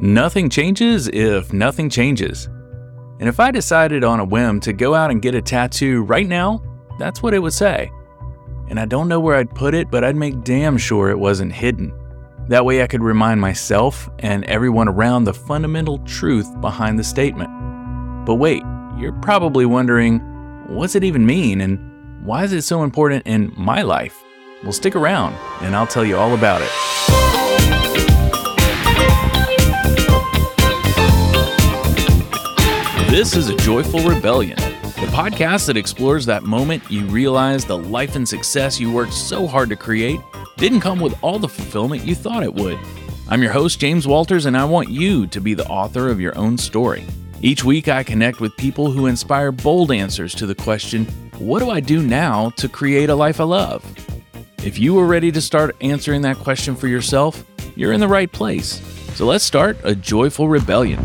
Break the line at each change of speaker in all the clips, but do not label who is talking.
Nothing changes if nothing changes. And if I decided on a whim to go out and get a tattoo right now, that's what it would say. And I don't know where I'd put it, but I'd make damn sure it wasn't hidden. That way I could remind myself and everyone around the fundamental truth behind the statement. But wait, you're probably wondering what's it even mean and why is it so important in my life? Well, stick around and I'll tell you all about it. This is A Joyful Rebellion, the podcast that explores that moment you realize the life and success you worked so hard to create didn't come with all the fulfillment you thought it would. I'm your host, James Walters, and I want you to be the author of your own story. Each week, I connect with people who inspire bold answers to the question what do I do now to create a life I love? If you are ready to start answering that question for yourself, you're in the right place. So let's start a joyful rebellion.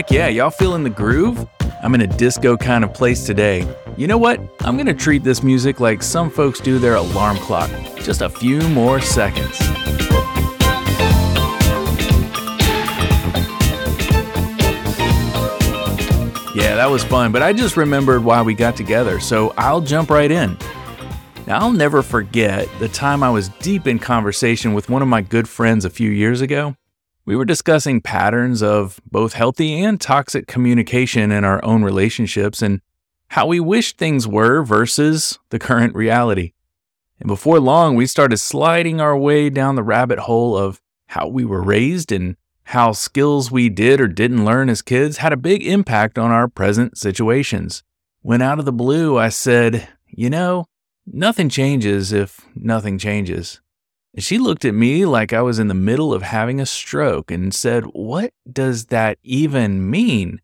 Heck yeah, y'all feeling the groove? I'm in a disco kind of place today. You know what? I'm gonna treat this music like some folks do their alarm clock. Just a few more seconds. Yeah, that was fun, but I just remembered why we got together, so I'll jump right in. Now, I'll never forget the time I was deep in conversation with one of my good friends a few years ago. We were discussing patterns of both healthy and toxic communication in our own relationships and how we wish things were versus the current reality. And before long, we started sliding our way down the rabbit hole of how we were raised and how skills we did or didn't learn as kids had a big impact on our present situations. When out of the blue, I said, You know, nothing changes if nothing changes. She looked at me like I was in the middle of having a stroke and said, What does that even mean?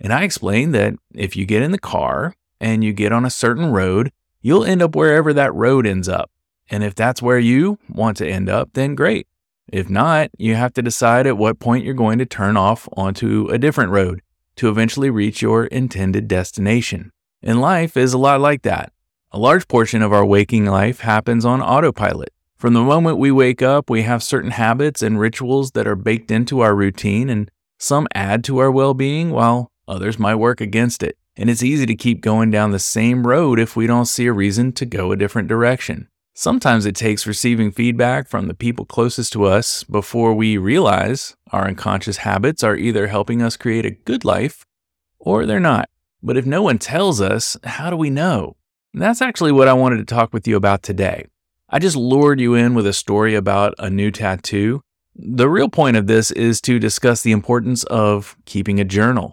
And I explained that if you get in the car and you get on a certain road, you'll end up wherever that road ends up. And if that's where you want to end up, then great. If not, you have to decide at what point you're going to turn off onto a different road to eventually reach your intended destination. And life is a lot like that. A large portion of our waking life happens on autopilot. From the moment we wake up, we have certain habits and rituals that are baked into our routine, and some add to our well being, while others might work against it. And it's easy to keep going down the same road if we don't see a reason to go a different direction. Sometimes it takes receiving feedback from the people closest to us before we realize our unconscious habits are either helping us create a good life or they're not. But if no one tells us, how do we know? And that's actually what I wanted to talk with you about today. I just lured you in with a story about a new tattoo. The real point of this is to discuss the importance of keeping a journal.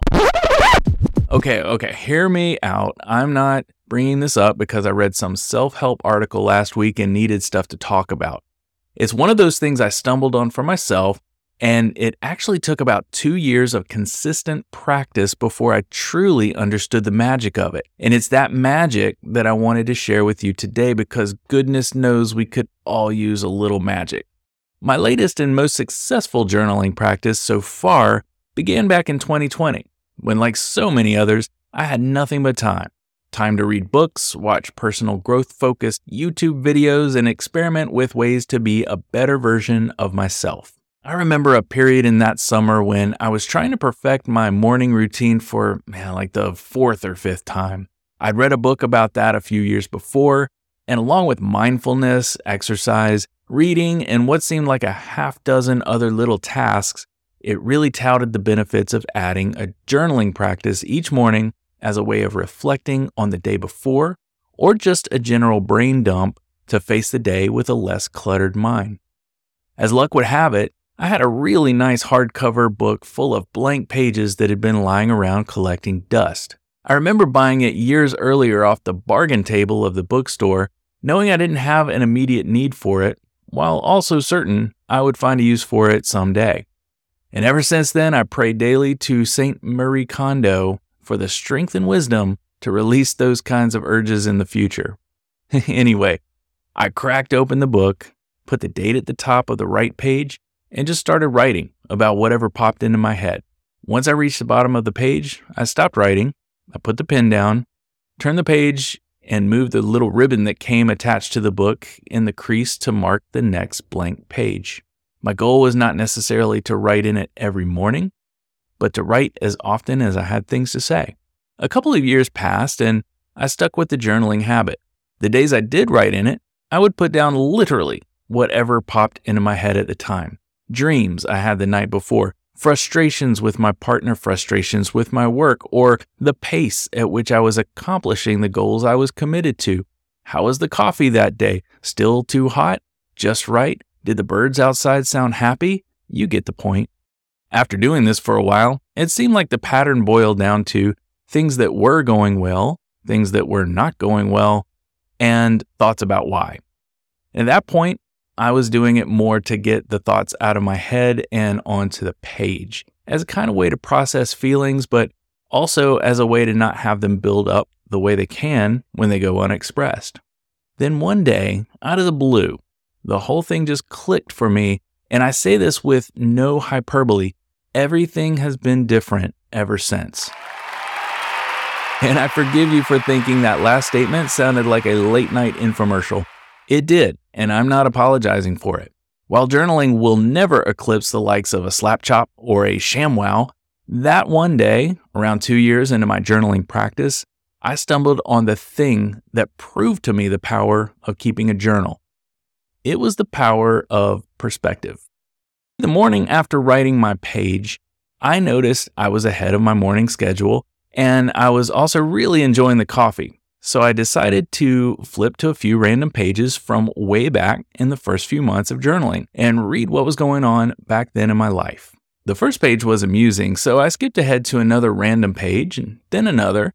Okay, okay, hear me out. I'm not bringing this up because I read some self help article last week and needed stuff to talk about. It's one of those things I stumbled on for myself, and it actually took about two years of consistent practice before I truly understood the magic of it. And it's that magic that I wanted to share with you today because goodness knows we could all use a little magic. My latest and most successful journaling practice so far began back in 2020, when, like so many others, I had nothing but time time to read books, watch personal growth focused YouTube videos, and experiment with ways to be a better version of myself. I remember a period in that summer when I was trying to perfect my morning routine for man, like the fourth or fifth time. I'd read a book about that a few years before, and along with mindfulness, exercise, reading, and what seemed like a half dozen other little tasks, it really touted the benefits of adding a journaling practice each morning as a way of reflecting on the day before or just a general brain dump to face the day with a less cluttered mind. As luck would have it, I had a really nice hardcover book full of blank pages that had been lying around collecting dust. I remember buying it years earlier off the bargain table of the bookstore, knowing I didn't have an immediate need for it, while also certain I would find a use for it someday. And ever since then, I pray daily to St. Marie Kondo for the strength and wisdom to release those kinds of urges in the future. anyway, I cracked open the book, put the date at the top of the right page, and just started writing about whatever popped into my head. Once I reached the bottom of the page, I stopped writing, I put the pen down, turned the page, and moved the little ribbon that came attached to the book in the crease to mark the next blank page. My goal was not necessarily to write in it every morning, but to write as often as I had things to say. A couple of years passed and I stuck with the journaling habit. The days I did write in it, I would put down literally whatever popped into my head at the time. Dreams I had the night before, frustrations with my partner, frustrations with my work, or the pace at which I was accomplishing the goals I was committed to. How was the coffee that day? Still too hot? Just right? Did the birds outside sound happy? You get the point. After doing this for a while, it seemed like the pattern boiled down to things that were going well, things that were not going well, and thoughts about why. At that point, I was doing it more to get the thoughts out of my head and onto the page as a kind of way to process feelings, but also as a way to not have them build up the way they can when they go unexpressed. Then one day, out of the blue, the whole thing just clicked for me. And I say this with no hyperbole. Everything has been different ever since. And I forgive you for thinking that last statement sounded like a late night infomercial. It did, and I'm not apologizing for it. While journaling will never eclipse the likes of a slap chop or a ShamWow, that one day, around two years into my journaling practice, I stumbled on the thing that proved to me the power of keeping a journal. It was the power of perspective. The morning after writing my page, I noticed I was ahead of my morning schedule and I was also really enjoying the coffee. So I decided to flip to a few random pages from way back in the first few months of journaling and read what was going on back then in my life. The first page was amusing, so I skipped ahead to another random page and then another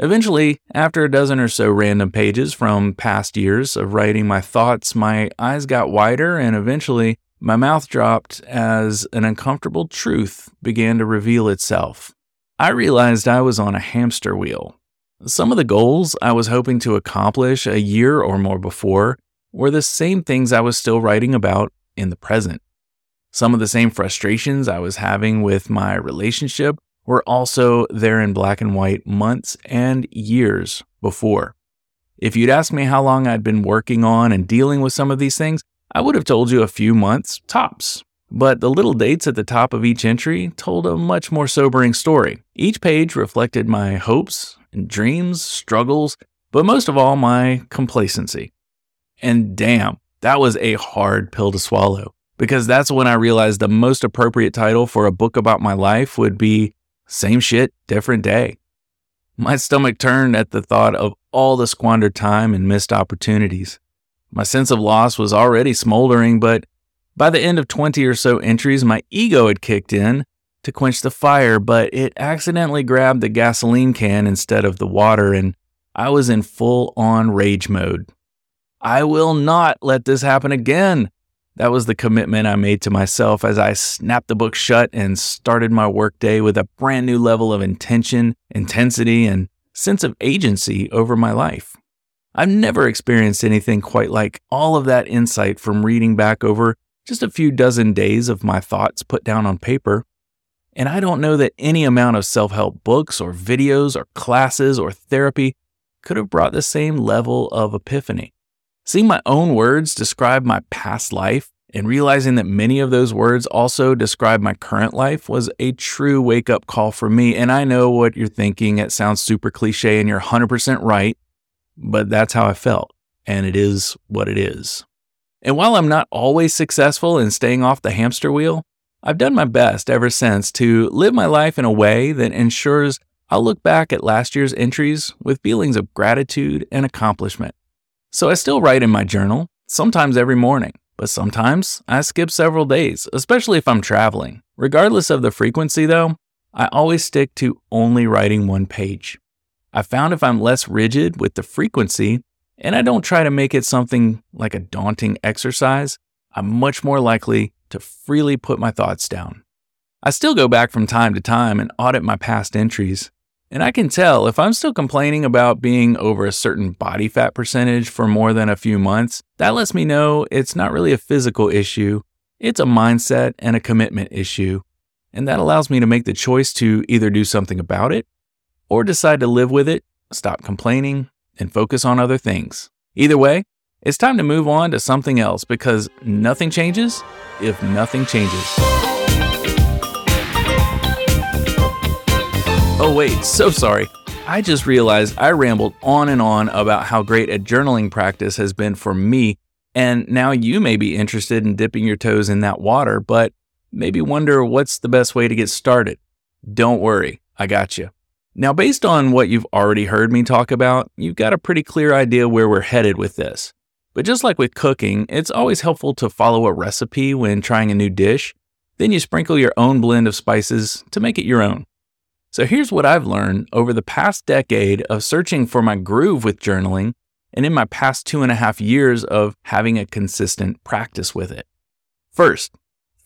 Eventually, after a dozen or so random pages from past years of writing my thoughts, my eyes got wider and eventually my mouth dropped as an uncomfortable truth began to reveal itself. I realized I was on a hamster wheel. Some of the goals I was hoping to accomplish a year or more before were the same things I was still writing about in the present. Some of the same frustrations I was having with my relationship were also there in black and white months and years before. If you'd asked me how long I'd been working on and dealing with some of these things, I would have told you a few months, tops. But the little dates at the top of each entry told a much more sobering story. Each page reflected my hopes dreams, struggles, but most of all, my complacency. And damn, that was a hard pill to swallow because that's when I realized the most appropriate title for a book about my life would be same shit, different day. My stomach turned at the thought of all the squandered time and missed opportunities. My sense of loss was already smoldering, but by the end of 20 or so entries, my ego had kicked in to quench the fire, but it accidentally grabbed the gasoline can instead of the water, and I was in full on rage mode. I will not let this happen again. That was the commitment I made to myself as I snapped the book shut and started my workday with a brand new level of intention, intensity, and sense of agency over my life. I've never experienced anything quite like all of that insight from reading back over just a few dozen days of my thoughts put down on paper. And I don't know that any amount of self help books or videos or classes or therapy could have brought the same level of epiphany. Seeing my own words describe my past life and realizing that many of those words also describe my current life was a true wake up call for me. And I know what you're thinking. It sounds super cliche and you're 100% right, but that's how I felt. And it is what it is. And while I'm not always successful in staying off the hamster wheel, I've done my best ever since to live my life in a way that ensures I'll look back at last year's entries with feelings of gratitude and accomplishment. So I still write in my journal, sometimes every morning, but sometimes I skip several days, especially if I'm traveling. Regardless of the frequency, though, I always stick to only writing one page. I found if I'm less rigid with the frequency and I don't try to make it something like a daunting exercise, I'm much more likely to freely put my thoughts down. I still go back from time to time and audit my past entries, and I can tell if I'm still complaining about being over a certain body fat percentage for more than a few months, that lets me know it's not really a physical issue, it's a mindset and a commitment issue. And that allows me to make the choice to either do something about it or decide to live with it, stop complaining, and focus on other things. Either way, it's time to move on to something else because nothing changes if nothing changes. Oh, wait, so sorry. I just realized I rambled on and on about how great a journaling practice has been for me, and now you may be interested in dipping your toes in that water, but maybe wonder what's the best way to get started. Don't worry, I got you. Now, based on what you've already heard me talk about, you've got a pretty clear idea where we're headed with this. But just like with cooking, it's always helpful to follow a recipe when trying a new dish. Then you sprinkle your own blend of spices to make it your own. So here's what I've learned over the past decade of searching for my groove with journaling and in my past two and a half years of having a consistent practice with it. First,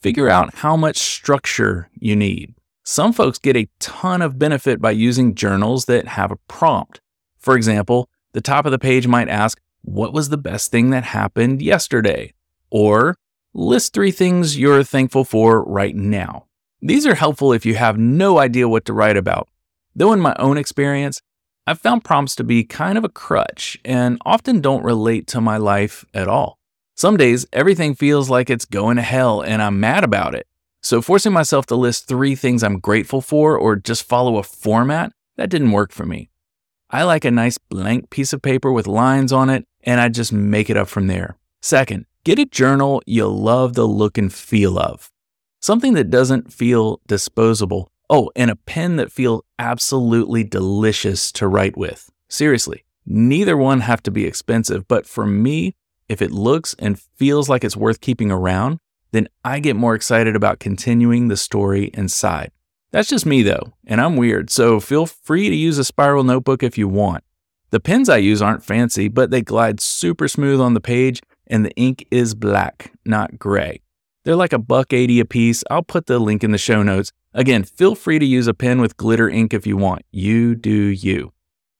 figure out how much structure you need. Some folks get a ton of benefit by using journals that have a prompt. For example, the top of the page might ask, What was the best thing that happened yesterday? Or list three things you're thankful for right now. These are helpful if you have no idea what to write about. Though, in my own experience, I've found prompts to be kind of a crutch and often don't relate to my life at all. Some days, everything feels like it's going to hell and I'm mad about it. So, forcing myself to list three things I'm grateful for or just follow a format, that didn't work for me. I like a nice blank piece of paper with lines on it, and I just make it up from there. Second, get a journal you love the look and feel of. Something that doesn't feel disposable. Oh, and a pen that feels absolutely delicious to write with. Seriously, neither one have to be expensive, but for me, if it looks and feels like it's worth keeping around, then I get more excited about continuing the story inside. That's just me though, and I'm weird, so feel free to use a spiral notebook if you want. The pens I use aren't fancy, but they glide super smooth on the page, and the ink is black, not gray. They're like a buck 80 a piece. I'll put the link in the show notes. Again, feel free to use a pen with glitter ink if you want. You do you.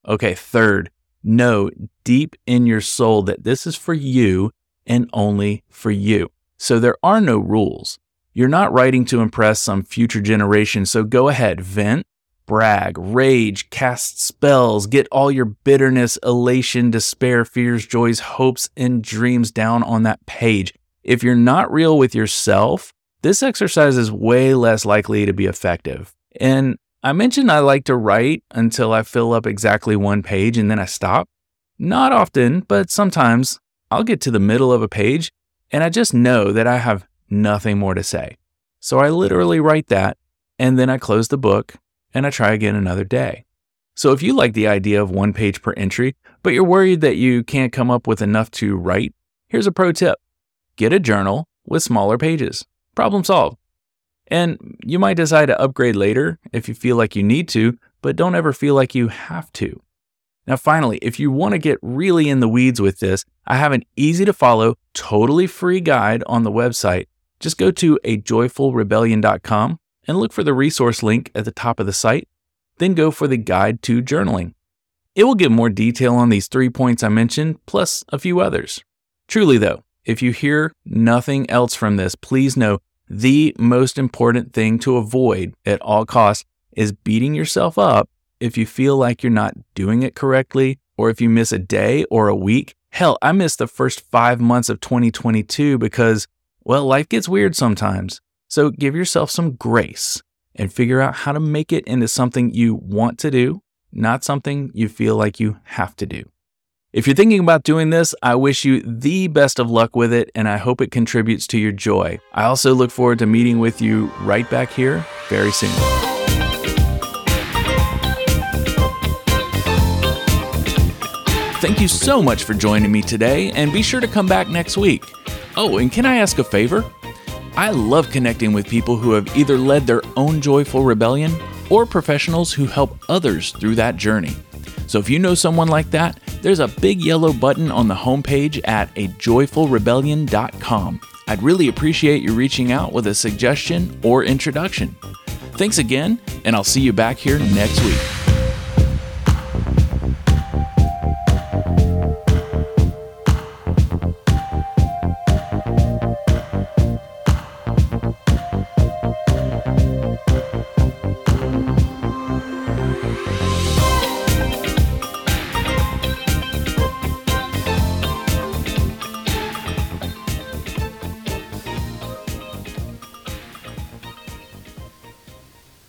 Okay, third, know deep in your soul that this is for you and only for you. So there are no rules. You're not writing to impress some future generation, so go ahead, vent, brag, rage, cast spells, get all your bitterness, elation, despair, fears, joys, hopes, and dreams down on that page. If you're not real with yourself, this exercise is way less likely to be effective. And I mentioned I like to write until I fill up exactly one page and then I stop. Not often, but sometimes I'll get to the middle of a page and I just know that I have nothing more to say. So I literally write that and then I close the book and I try again another day. So if you like the idea of one page per entry, but you're worried that you can't come up with enough to write, here's a pro tip get a journal with smaller pages. Problem solved. And you might decide to upgrade later if you feel like you need to, but don't ever feel like you have to. Now, finally, if you want to get really in the weeds with this, I have an easy to follow, totally free guide on the website. Just go to ajoyfulrebellion.com and look for the resource link at the top of the site, then go for the guide to journaling. It will give more detail on these three points I mentioned, plus a few others. Truly, though, if you hear nothing else from this, please know the most important thing to avoid at all costs is beating yourself up if you feel like you're not doing it correctly or if you miss a day or a week. Hell, I missed the first five months of 2022 because, well, life gets weird sometimes. So give yourself some grace and figure out how to make it into something you want to do, not something you feel like you have to do. If you're thinking about doing this, I wish you the best of luck with it and I hope it contributes to your joy. I also look forward to meeting with you right back here very soon. Thank you so much for joining me today, and be sure to come back next week. Oh, and can I ask a favor? I love connecting with people who have either led their own joyful rebellion or professionals who help others through that journey. So if you know someone like that, there's a big yellow button on the homepage at ajoyfulrebellion.com. I'd really appreciate you reaching out with a suggestion or introduction. Thanks again, and I'll see you back here next week.